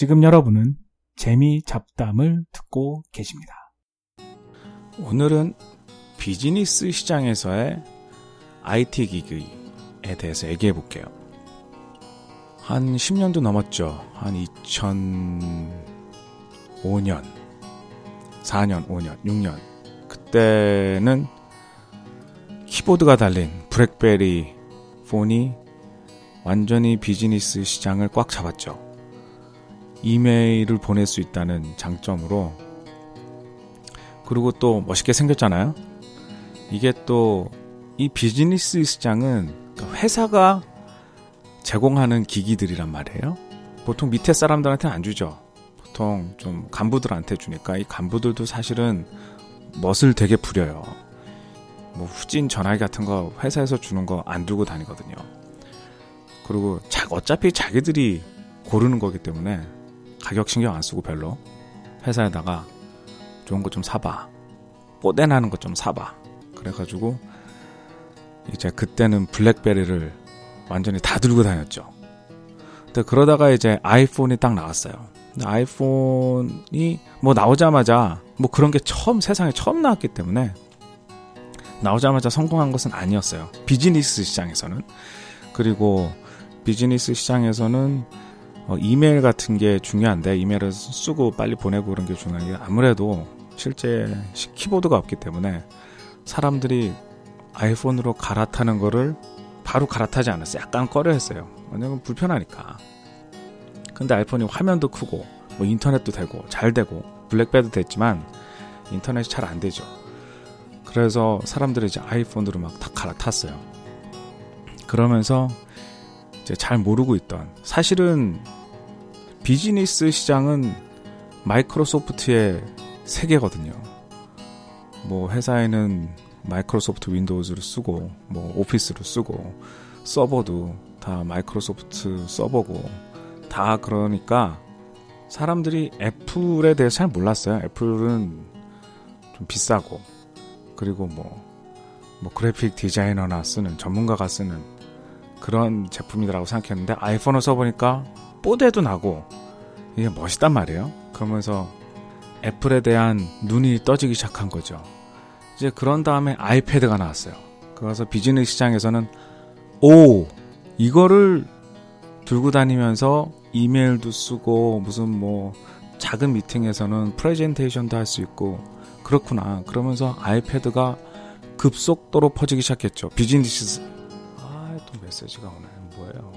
지금 여러분은 재미 잡담을 듣고 계십니다. 오늘은 비즈니스 시장에서의 IT 기기에 대해서 얘기해 볼게요. 한 10년도 넘었죠. 한 2005년, 4년, 5년, 6년. 그때는 키보드가 달린 브렉베리 폰이 완전히 비즈니스 시장을 꽉 잡았죠. 이메일을 보낼 수 있다는 장점으로 그리고 또 멋있게 생겼잖아요. 이게 또 이 비즈니스 시장은 회사가 제공하는 기기들이란 말이에요. 보통 밑에 사람들한테는 안 주죠. 보통 좀 간부들한테 주니까 이 간부들도 사실은 멋을 되게 부려요. 뭐 후진 전화기 같은 거 회사에서 주는 거 안 들고 다니거든요. 그리고 자, 어차피 자기들이 고르는 거기 때문에 가격 신경 안 쓰고 별로 회사에다가 좋은 거 좀 사봐. 뽀대 나는 거좀 사봐. 그래가지고 이제 그때는 블랙베리를 완전히 다 들고 다녔죠. 근데 그러다가 이제 아이폰이 딱 나왔어요. 근데 아이폰이 뭐 나오자마자 뭐 그런 게 처음 세상에 처음 나왔기 때문에 나오자마자 성공한 것은 아니었어요. 비즈니스 시장에서는. 그리고 비즈니스 시장에서는 어, 이메일 같은 게 중요한데 이메일을 쓰고 빨리 보내고 그런 게 중요한 게 아무래도 실제 키보드가 없기 때문에 사람들이 아이폰으로 갈아타는 거를 바로 갈아타지 않았어요. 약간 꺼려했어요. 왜냐면 불편하니까. 근데 아이폰이 화면도 크고 뭐 인터넷도 되고 잘 되고 블랙베리도 됐지만 인터넷이 잘 안 되죠. 그래서 사람들이 이제 아이폰으로 막 다 갈아탔어요. 그러면서 이제 잘 모르고 있던 사실은 비즈니스 시장은 마이크로소프트의 세계거든요. 뭐 회사에는 마이크로소프트 윈도우즈를 쓰고 뭐 오피스를 쓰고 서버도 다 마이크로소프트 서버고 다 그러니까 사람들이 애플에 대해서 잘 몰랐어요. 애플은 좀 비싸고 그리고 뭐, 뭐 그래픽 디자이너나 쓰는 전문가가 쓰는 그런 제품이라고 생각했는데 아이폰을 써보니까 뽀대도 나고 이게 멋있단 말이에요. 그러면서 애플에 대한 눈이 떠지기 시작한 거죠. 이제 그런 다음에 아이패드가 나왔어요. 그래서 비즈니스 시장에서는 오 이거를 들고 다니면서 이메일도 쓰고 무슨 뭐 작은 미팅에서는 프레젠테이션도 할 수 있고 그렇구나. 그러면서 아이패드가 급속도로 퍼지기 시작했죠. 비즈니스 아 또 메시지가 오네. 뭐예요?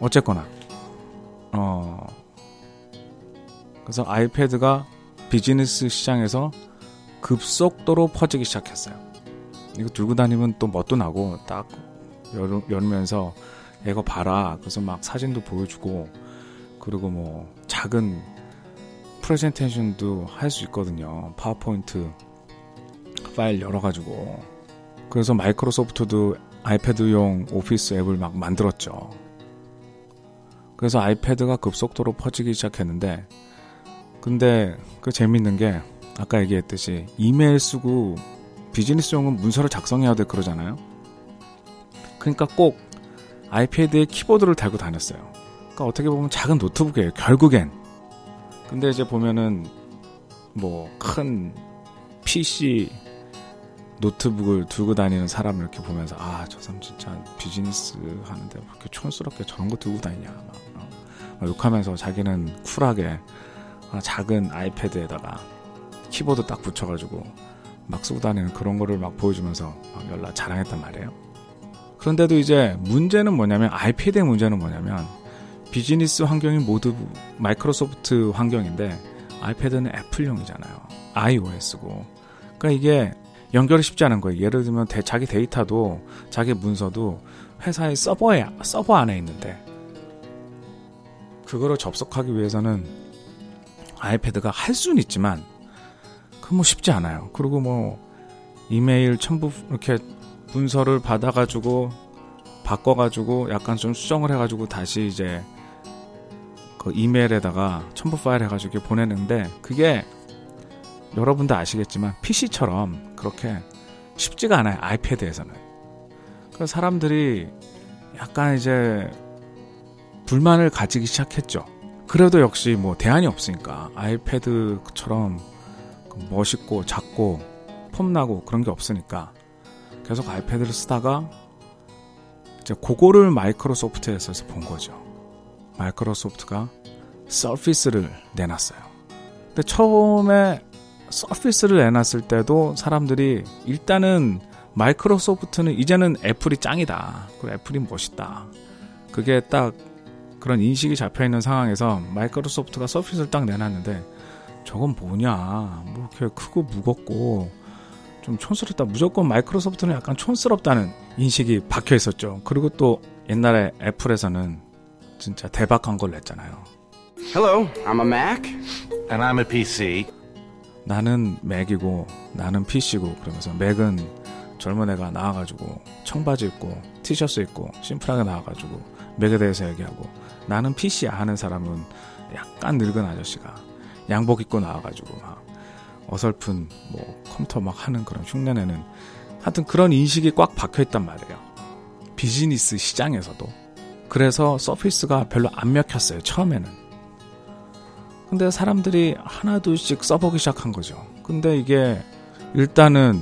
어쨌거나 어 그래서 아이패드가 비즈니스 시장에서 급속도로 퍼지기 시작했어요. 이거 들고 다니면 또 멋도 나고 딱 열, 열면서 이거 봐라. 그래서 막 사진도 보여주고 그리고 뭐 작은 프레젠테이션도 할 수 있거든요. 파워포인트 파일 열어가지고 그래서 마이크로소프트도 아이패드용 오피스 앱을 막 만들었죠. 그래서 아이패드가 급속도로 퍼지기 시작했는데 근데 그 재밌는 게 아까 얘기했듯이 이메일 쓰고 비즈니스용은 문서를 작성해야 돼 그러잖아요. 그러니까 꼭 아이패드에 키보드를 달고 다녔어요. 그러니까 어떻게 보면 작은 노트북이에요. 결국엔. 근데 이제 보면은 뭐 큰 PC 노트북을 들고 다니는 사람을 이렇게 보면서 아 저 사람 진짜 비즈니스 하는데 왜 이렇게 촌스럽게 저런 거 들고 다니냐 막, 어. 막 욕하면서 자기는 쿨하게 작은 아이패드에다가 키보드 딱 붙여가지고 막 쓰고 다니는 그런 거를 막 보여주면서 막 연락 자랑했단 말이에요. 그런데도 이제 문제는 뭐냐면 아이패드의 문제는 뭐냐면 비즈니스 환경이 모두 마이크로소프트 환경인데 아이패드는 애플용이잖아요. iOS고. 그러니까 이게 연결이 쉽지 않은 거예요. 예를 들면 대, 자기 데이터도 자기 문서도 회사의 서버에 서버 안에 있는데 그거를 접속하기 위해서는 아이패드가 할 수는 있지만 그 뭐 쉽지 않아요. 그리고 뭐 이메일 첨부 이렇게 문서를 받아가지고 바꿔가지고 약간 좀 수정을 해가지고 다시 이제 그 이메일에다가 첨부 파일 해가지고 보내는데 그게 여러분도 아시겠지만 PC처럼 그렇게 쉽지가 않아요. 아이패드에서는. 그래서 사람들이 약간 이제 불만을 가지기 시작했죠. 그래도 역시 뭐 대안이 없으니까 아이패드처럼 멋있고 작고 폼나고 그런 게 없으니까 계속 아이패드를 쓰다가 이제 그거를 마이크로소프트에서 본 거죠. 마이크로소프트가 서피스를 내놨어요. 근데 처음에 서피스를 내놨을 때도 사람들이 일단은 마이크로소프트는 이제는 애플이 짱이다. 그리고 애플이 멋있다. 그게 딱 그런 인식이 잡혀 있는 상황에서 마이크로소프트가 서피스를 딱 내놨는데 저건 뭐냐. 뭐 이렇게 크고 무겁고 좀 촌스럽다. 무조건 마이크로소프트는 약간 촌스럽다는 인식이 박혀 있었죠. 그리고 또 옛날에 애플에서는 진짜 대박한 걸 냈잖아요. Hello, I'm a Mac. And I'm a PC. 나는 맥이고 나는 PC고 그러면서 맥은 젊은 애가 나와가지고 청바지 입고 티셔츠 입고 심플하게 나와가지고 맥에 대해서 얘기하고 나는 PC야 하는 사람은 약간 늙은 아저씨가 양복 입고 나와가지고 막 어설픈 뭐 컴퓨터 막 하는 그런 흉내내는 하여튼 그런 인식이 꽉 박혀있단 말이에요. 비즈니스 시장에서도. 그래서 서피스가 별로 안 먹혔어요. 처음에는. 근데 사람들이 하나둘씩 써보기 시작한 거죠. 근데 이게 일단은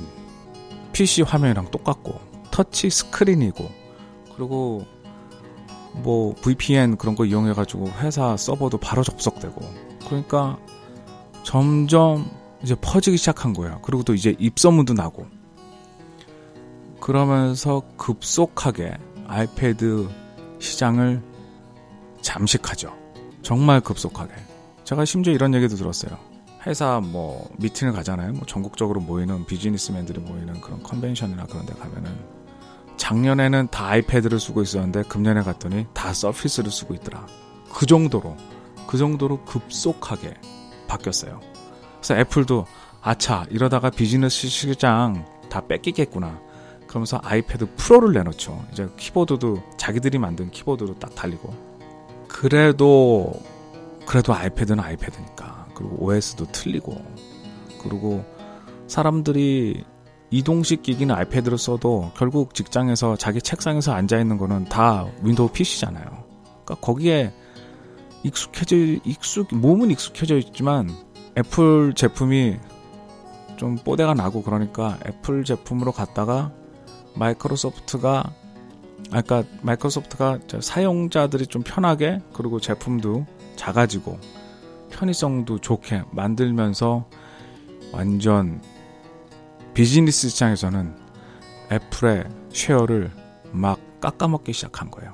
PC 화면이랑 똑같고 터치 스크린이고 그리고 뭐 VPN 그런 거 이용해가지고 회사 서버도 바로 접속되고 그러니까 점점 이제 퍼지기 시작한 거예요. 그리고 또 이제 입소문도 나고 그러면서 급속하게 아이패드 시장을 잠식하죠. 정말 급속하게. 제가 심지어 이런 얘기도 들었어요. 회사 뭐 미팅을 가잖아요. 뭐 전국적으로 모이는 비즈니스맨들이 모이는 그런 컨벤션이나 그런 데 가면은 작년에는 다 아이패드를 쓰고 있었는데 금년에 갔더니 다 서피스를 쓰고 있더라. 그 정도로 그 정도로 급속하게 바뀌었어요. 그래서 애플도 아차 이러다가 비즈니스 시장 다 뺏기겠구나. 그러면서 아이패드 프로를 내놓죠. 이제 키보드도 자기들이 만든 키보드로 딱 달리고. 그래도 그래도 아이패드는 아이패드니까. 그리고 OS도 틀리고. 그리고 사람들이 이동식 기기는 아이패드를 써도 결국 직장에서 자기 책상에서 앉아 있는 거는 다 윈도우 PC잖아요. 그러니까 거기에 익숙해져 익숙 몸은 익숙해져 있지만 애플 제품이 좀 뽀대가 나고 그러니까 애플 제품으로 갔다가 마이크로소프트가 아까 마이크로소프트가 사용자들이 좀 편하게 그리고 제품도 작아지고 편의성도 좋게 만들면서 완전 비즈니스 시장에서는 애플의 share를 막 깎아먹기 시작한 거예요.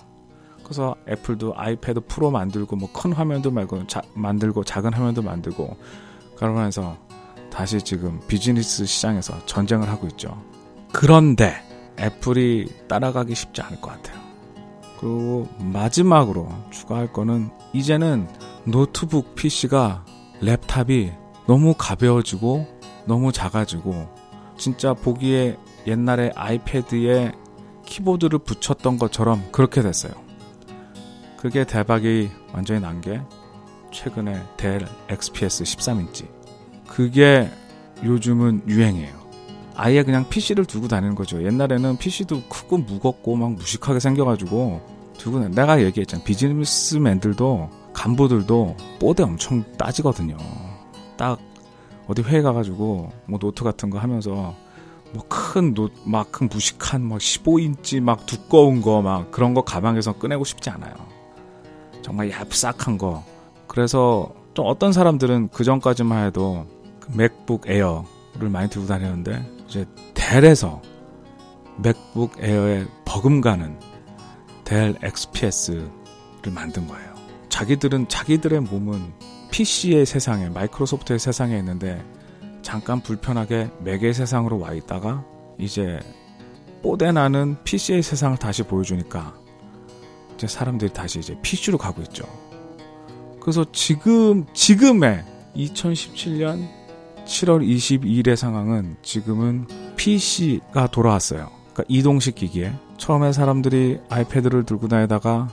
그래서 애플도 아이패드 프로 만들고 뭐 큰 화면도 말고 자, 만들고 작은 화면도 만들고 그러면서 다시 지금 비즈니스 시장에서 전쟁을 하고 있죠. 그런데 애플이 따라가기 쉽지 않을 것 같아요. 그리고 마지막으로 추가할 거는 이제는 노트북 PC가 랩탑이 너무 가벼워지고 너무 작아지고 진짜 보기에 옛날에 아이패드에 키보드를 붙였던 것처럼 그렇게 됐어요. 그게 대박이 완전히 난 게 최근에 델 XPS 13인치. 그게 요즘은 유행이에요. 아예 그냥 PC를 두고 다니는 거죠. 옛날에는 PC도 크고 무겁고 막 무식하게 생겨가지고 두고 다니 내가 얘기했잖아. 비즈니스맨들도 간부들도 뽀대 엄청 따지거든요. 딱 어디 회의 가가지고 뭐 노트 같은 거 하면서 뭐 큰 노, 막 큰 무식한 막 15인치 막 두꺼운 거 막 그런 거 가방에서 꺼내고 싶지 않아요. 정말 얍싹한 거. 그래서 좀 어떤 사람들은 그 전까지만 해도 그 맥북 에어를 많이 들고 다녔는데 이제 델에서 맥북 에어에 버금가는 델 XPS를 만든 거예요. 자기들은 자기들의 몸은 PC의 세상에 마이크로소프트의 세상에 있는데 잠깐 불편하게 맥의 세상으로 와 있다가 이제 뽀대나는 PC의 세상을 다시 보여주니까 이제 사람들이 다시 이제 PC로 가고 있죠. 그래서 지금 지금의 2017년 7월 22일의 상황은 지금은 PC가 돌아왔어요. 그러니까 이동식 기기에 처음에 사람들이 아이패드를 들고 다니다가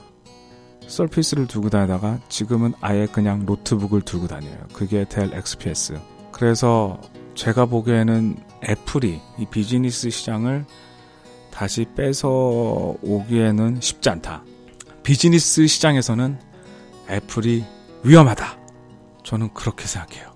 서피스를 들고 다니다가 지금은 아예 그냥 노트북을 들고 다녀요. 그게 델 XPS. 그래서 제가 보기에는 애플이 이 비즈니스 시장을 다시 뺏어 오기에는 쉽지 않다. 비즈니스 시장에서는 애플이 위험하다. 저는 그렇게 생각해요.